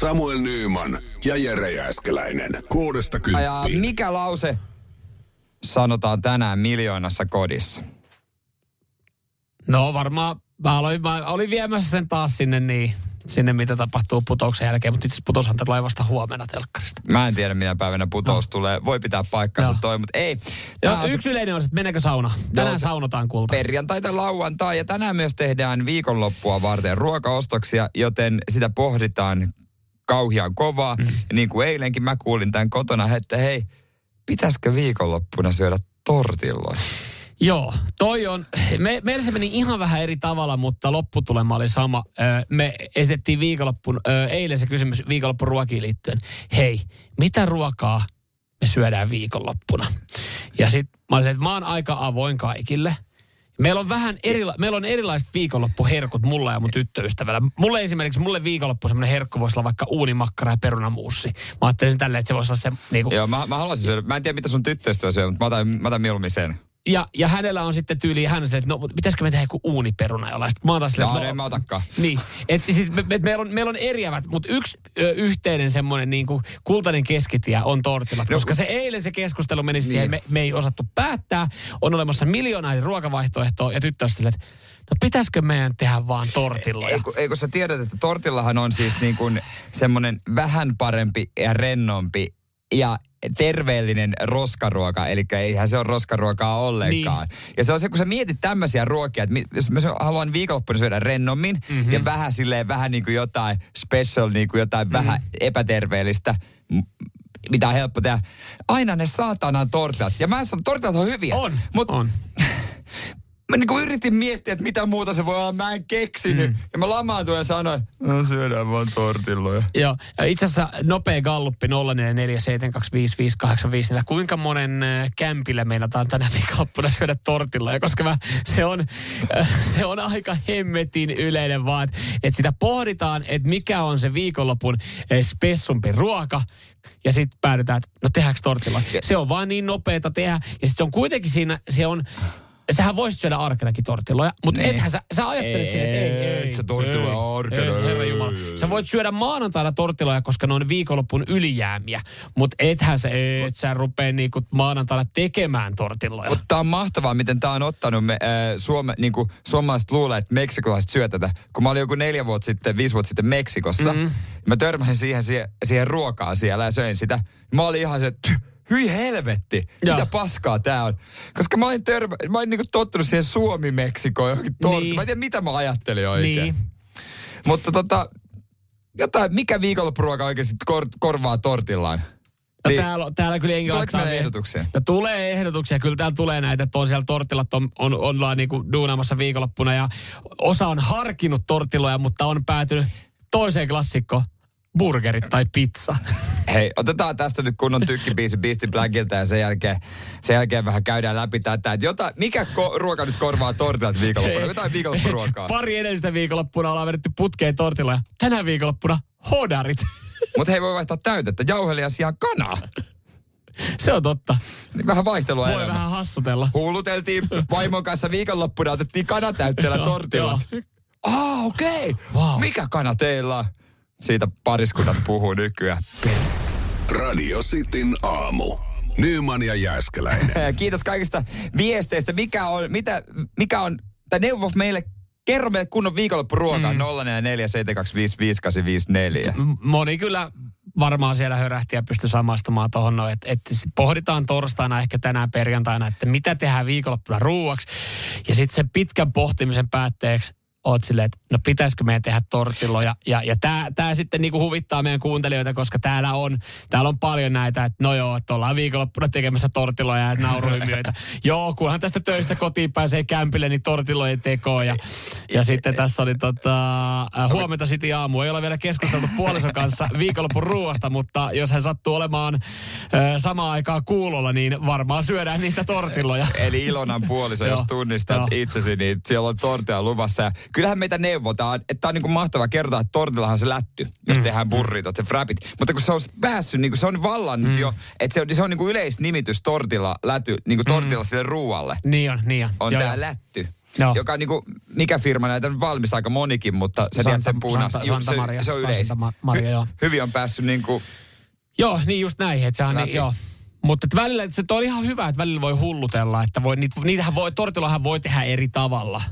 Samuel Nyyman ja Jere Jääskeläinen. Kuudesta Ja kymppiin. mikä lause sanotaan tänään miljoonassa kodissa? No varmaan, mä, aloin, mä olin viemässä sen taas sinne niin, sinne mitä tapahtuu putouksen jälkeen, mutta itse asiassa putoshan tulee vasta huomenna telkkarista. Mä en tiedä, minä päivänä putous No. tulee. Voi pitää paikkansa Joo. toi, mutta ei. Ja Tää on se yksi yleinen on, että meneekö sauna? Tänään se- saunotaan kulta. perjantai tai lauantai. Ja tänään myös tehdään viikonloppua varten ruokaostoksia, joten sitä pohditaan kauhian kovaa. Mm. Ja niin kuin eilenkin mä kuulin tämän kotona, että hei, pitäisikö viikonloppuna syödä tortilloja? Joo, toi on, me, meillä se meni ihan vähän eri tavalla, mutta lopputulema oli sama. Ö, Me esitettiin viikonloppun, ö, eilen se kysymys viikonloppun ruokiin liittyen. Hei, mitä ruokaa me syödään viikonloppuna? Ja sitten mä olisin, että mä oon aika avoin kaikille. Meillä on vähän erila- meillä on erilaiset viikonloppuherkut mulla ja mun tyttöystävällä. Mulle esimerkiksi, mulle viikonloppu semmoinen herkku voisi olla vaikka uunimakkara ja perunamuussi. Mä ajattelin tälleen, että se voisi olla se niinku, Joo, mä, mä haluaisin syödä. Mä en tiedä, mitä sun tyttöystävä syö, mutta mä otan, mä otan mieluummin sen. Ja, ja hänellä on sitten tyyli, hän on silleen, että no, pitäisikö me tehdä joku uuniperuna jollain. Sitten mä oon taas silleen, Joo, että en mä otakaan. Niin, että siis me, me, meillä, on, meillä on eriävät, mutta yksi ö, yhteinen semmoinen niin kuin kultainen keskitie on tortillat. No, koska se eilen se keskustelu meni Niin. siihen, me, me ei osattu päättää. On olemassa miljoona eri ruokavaihtoehtoa ja tyttö on silleen, että no pitäisikö meidän tehdä vaan tortilloja? Ei kun, ei kun sä tiedät, että tortillahan on siis niin kuin semmoinen vähän parempi ja rennompi ja terveellinen roskaruoka, eli eihän se ole roskaruokaa ollenkaan. Niin. Ja se on se, kun sä mietit tämmöisiä ruokia, että jos mä haluan viikonloppuna syödä rennommin mm-hmm. ja vähän silleen, vähän niin kuin jotain special, niin kuin jotain mm-hmm. vähän epäterveellistä, mitä on helppo tehdä. Aina ne saatanan tortilat. Ja mä sanon, tortilat on hyviä. On, Mut on. mä niin kuin yritin miettiä, että mitä muuta se voi olla. Mä en keksinyt. Mm. Ja mä lamaantuin ja sanoin, että no syödään vaan tortilloja. Joo, ja itse asiassa nopea galluppi 0447255854. Kuinka monen äh, kämpillä meinataan tänä viikonloppuna syödä tortilla? Koska mä, se, on, äh, se on aika hemmetin yleinen vaan, että et sitä pohditaan, että mikä on se viikonlopun äh, spessumpi ruoka. Ja sitten päädytään, että no tehdäänkö tortilla. Se on vaan niin nopeeta tehdä. Ja sitten se on kuitenkin siinä, se on... Sähän voisit syödä arkenakin tortilloja, mutta Niin. ethän sä, sä ajattelet siinä, että ei, ei. se tortilla on arkena, Ei, herra ei, Jumala. ei, ei. Sä voit syödä maanantaina tortilloja, koska ne on viikonlopun ylijäämiä. Mutta ethän sä, et sä rupee niinku maanantaina tekemään tortilloja. Mutta tää on mahtavaa, miten tää on ottanut me, äh, Suome, niin kuin suomalaiset luulee, että meksikolaiset syö tätä. Kun mä olin joku neljä vuotta sitten, viisi vuotta sitten Meksikossa, mm-hmm. mä törmäsin siihen, siihen, siihen ruokaan siellä ja söin sitä. Mä olin ihan se, että hyi helvetti, Joo. mitä paskaa tää on. Koska mä olin, törmä, mä olin niinku tottunut siihen Suomi-Meksikoon johonkin tortti. Niin. Mä en tiedä, mitä mä ajattelin oikein. Niin. Mutta tota, jotain, mikä viikonloppuruoka oikeasti kor, korvaa tortillaan? No Niin. täällä, täällä kyllä jengi meille vielä- ehdotuksia? No tulee ehdotuksia. Kyllä täällä tulee näitä, että on siellä tortillat on, on, ollaan niinku duunaamassa viikonloppuna ja osa on harkinnut tortilloja, mutta on päätynyt toiseen klassikko, burgerit tai pizza. Hei, otetaan tästä nyt kunnon tykkibiisi Beastie Blackilta ja sen jälkeen, sen jälkeen vähän käydään läpi tätä, että jota, mikä ko- ruoka nyt korvaa tortilat viikonloppuna? Jotain viikonloppuruokaa. Pari edellistä viikonloppuna ollaan vedetty putkeen tortilloja. Tänä viikonloppuna hodarit. Mutta hei, voi vaihtaa täytettä. Jauhelia sijaan kanaa. Se on totta. Niin vähän vaihtelua Voi enemmän. vähän hassutella. Huuluteltiin vaimon kanssa viikonloppuna, otettiin kanatäytteellä joo. Ah, okei. Okay. Wow. Mikä kana teillä on? Siitä pariskunnat puhuu nykyään. Radio Cityn aamu. Nyman ja Jääskeläinen. Kiitos kaikista viesteistä. Mikä on, mitä, mikä on, tai neuvo meille, kerro meille kunnon viikonloppuruokaa mm. 044 M- Moni kyllä varmaan siellä hörähti ja pystyi samastumaan tuohon noin, että, että pohditaan torstaina, ehkä tänään perjantaina, että mitä tehdään viikonloppuna ruuaksi. Ja sitten sen pitkän pohtimisen päätteeksi oot silleen, että no pitäisikö meidän tehdä tortilloja. Ja, ja tämä tää sitten niinku huvittaa meidän kuuntelijoita, koska täällä on, täällä on paljon näitä, että no joo, että ollaan viikonloppuna tekemässä tortilloja ja nauruhymiöitä. joo, kunhan tästä töistä kotiin pääsee kämpille, niin tortillojen tekoon. Ja, ja sitten tässä oli tota, äh, huomenta City aamu. Ei ole vielä keskusteltu puolison kanssa viikonlopun ruoasta, mutta jos hän sattuu olemaan äh, samaan aikaan kuulolla, niin varmaan syödään niitä tortilloja. Eli Ilonan puoliso, jos tunnistat itsesi, niin siellä on tortilla luvassa. Kyllähän meitä neuvotaan, että tämä on niin mahtava kertoa, että tortillahan on se lätty, jos Mm. tehdään burritot ja frapit. Mutta kun se on päässyt, niin kuin se on vallannut Mm. jo, että se on, se on niin kuin yleisnimitys tortilla, läty, niin kuin tortilla sille ruualle. Niin on, niin on. On tämä lätty. Joo. Joka on niinku, mikä firma näitä nyt valmistaa aika monikin, mutta sä tiedät sen punas. Santa, Ju- Santa Maria. se, se on yleis. Santa Ma- Maria, joo. Hyvin on päässyt niinku, Joo, niin just näin, että sehän niin, joo. Mutta että välillä, se on ihan hyvä, että välillä voi hullutella, että voi, niitä, niitähän voi, tortillahan voi tehdä eri tavalla.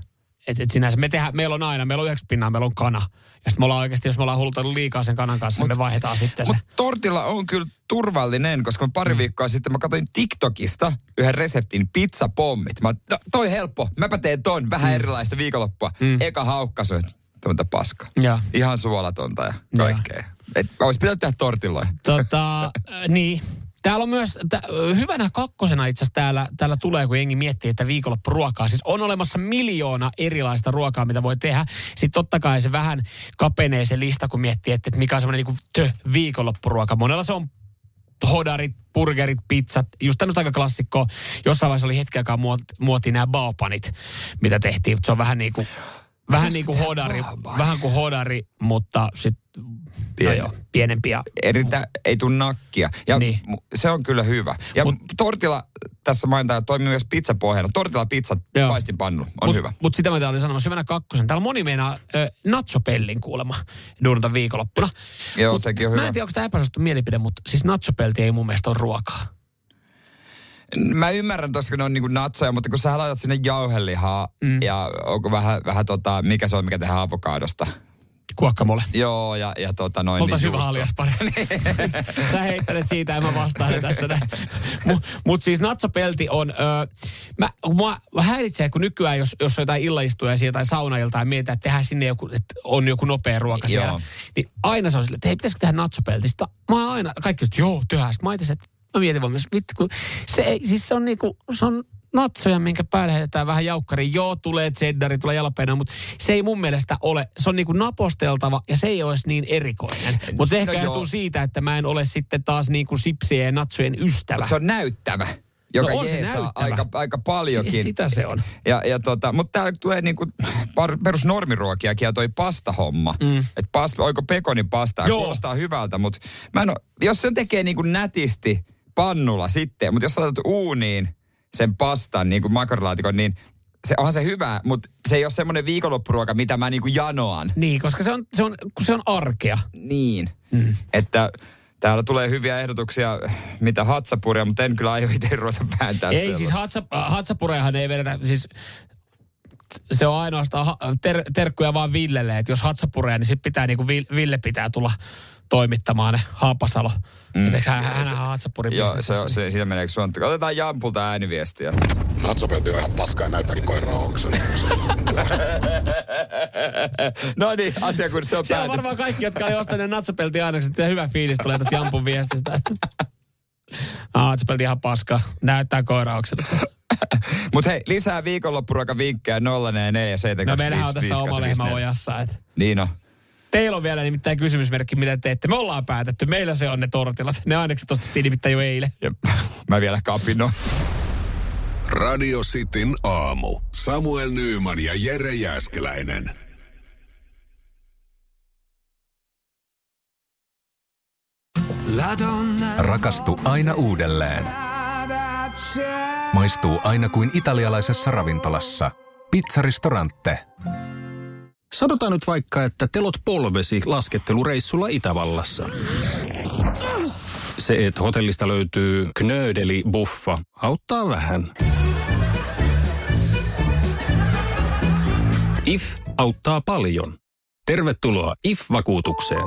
Et, et sinänsä me tehdään, meillä on aina, meillä on yhdeksän pinnaa, meillä on kana. Ja sitten me ollaan oikeasti, jos me ollaan hullutellut liikaa sen kanan kanssa, Mut, me vaihdetaan sitten se. Mutta tortilla on kyllä turvallinen, koska mä pari Mm. viikkoa sitten mä katsoin TikTokista yhden reseptin pizzapommit. Mä, no, toi helppo, mäpä teen ton, vähän erilaista viikonloppua. Mm. Eka haukkaisu, että tuota paska. Joo. Ihan suolatonta ja kaikkea. Et, olisi pitänyt tehdä tortilloja. Tota, niin. Täällä on myös, t- hyvänä kakkosena itse asiassa täällä, täällä tulee, kun jengi miettii, että viikonloppuruokaa. Siis on olemassa miljoona erilaista ruokaa, mitä voi tehdä. Sitten totta kai se vähän kapenee se lista, kun miettii, että, että mikä on semmoinen niin tö, viikonloppuruoka. Monella se on hodarit, burgerit, pizzat, just tämmöistä aika klassikkoa. Jossain vaiheessa oli hetken aikaa muot, muotiin nämä baopanit, mitä tehtiin. Se on vähän niin kuin, vähän niin kuin hodari, vähän kuin hodari, mutta sitten no Pieni. joo, pienempi ja Erittäin, ei tule nakkia. Ja Niin. se on kyllä hyvä. Ja Mut- tortilla, tässä mainitaan, toimii myös pizzapohjana. Tortilla pizzat Joo. paistinpannulla. On mut, hyvä. Mutta sitä mä olin sanomassa hyvänä kakkosen. Täällä moni meinaa ö, natsopellin kuulemma duunata viikonloppuna. Joo, Mut sekin on Mä hyvä. en tiedä, onko tämä epäsuosittu mielipide, mutta siis natsopelti ei mun mielestä ole ruokaa. Mä ymmärrän tossa, kun ne on niinku natsoja, mutta kun sä laitat sinne jauhelihaa mm. ja onko vähän, vähän tota, mikä se on, mikä tehdään avokadosta. Kuokkamole. Joo, ja, ja tota noin. Oltaisiin hyvä juusto. alias pari. Sä heittelet siitä ja mä vastaan tässä näin. Mutta mut siis natsopelti on, öö, mä, mua häiritsee, kun nykyään, jos, jos on jotain illaistujaisia tai saunailta ja mietitään, että tehdään sinne joku, että on joku nopea ruoka siellä. Joo. Niin aina se on silleen, että hei, pitäisikö tehdä natsopeltistä? Mä aina, kaikki että joo, tehdään. Sitten mä itse, että mä mietin vaan myös, vittu, kun se ei, siis se on niinku, se on natsoja, minkä päälle heitetään vähän jaukkari. Joo, tulee cheddari, tulee jalapeno, mutta se ei mun mielestä ole. Se on niinku naposteltava ja se ei olisi niin erikoinen. Mutta se ehkä No no joo. johtuu siitä, että mä en ole sitten taas niinku sipsien ja natsojen ystävä. Mut se on näyttävä, joka No on se jeesaa aika, aika paljonkin. Si- sitä se on. Ja, ja tota, mutta täällä tulee niinku par, perusnormiruokiakin ja toi pastahomma. Mm. Että pasta, oiko pekonin pastaa, Joo. kuulostaa hyvältä, mutta mä en oo, jos sen tekee niinku nätisti pannulla sitten, mutta jos laitat uuniin sen pastan, niin kuin makaronilaatikon, niin se, onhan se hyvä, mutta se ei ole semmoinen viikonloppuruoka, mitä mä niinku janoan. Niin, koska se on, se on, kun se on arkea. Niin. Mm. Että täällä tulee hyviä ehdotuksia, mitä hatsapuria, mutta en kyllä aio itse ruveta vääntää Ei sellaista. siis hatsa, hatsapureahan ei vedetä, siis se on ainoastaan ter, terkkuja vaan Villelle, että jos hatsapureja, niin sitten pitää niinku Vi- Ville pitää tulla toimittamaan ne Haapasalo. Mm. Eikö hän, hän, hän hatsapuri Joo, se, on- se, siinä meneekö suontu. Otetaan Jampulta ääniviestiä. Natsopelti on ihan paskaa ja näyttääkin koiraa oksen. no niin, asia kun se on Siellä on päätetty. varmaan kaikki, jotka oli ostaneet natsopelti ainekset, ja hyvä fiilis tulee tästä Jampun viestistä. Ah, natsopelti ihan paska. Näyttää koiraukselta. Mutta hei, lisää viikonloppuruokavinkkejä 044 No meillähän on tässä oma lehmä ojassa. Et. Niin on. Teillä on vielä nimittäin kysymysmerkki, mitä teette. Me ollaan päätetty. Meillä se on ne tortilat. Ne ainekset ostettiin nimittäin jo eilen. Ja mä vielä kapinoin. Radio Cityn aamu. Samuel Nyyman ja Jere Jäskeläinen. Rakastu aina uudelleen. Maistuu aina kuin italialaisessa ravintolassa. Pizzaristorante. Sanotaan nyt vaikka, että telot polvesi laskettelureissulla Itävallassa. Se, että hotellista löytyy knöydeli buffa, auttaa vähän. IF auttaa paljon. Tervetuloa IF-vakuutukseen.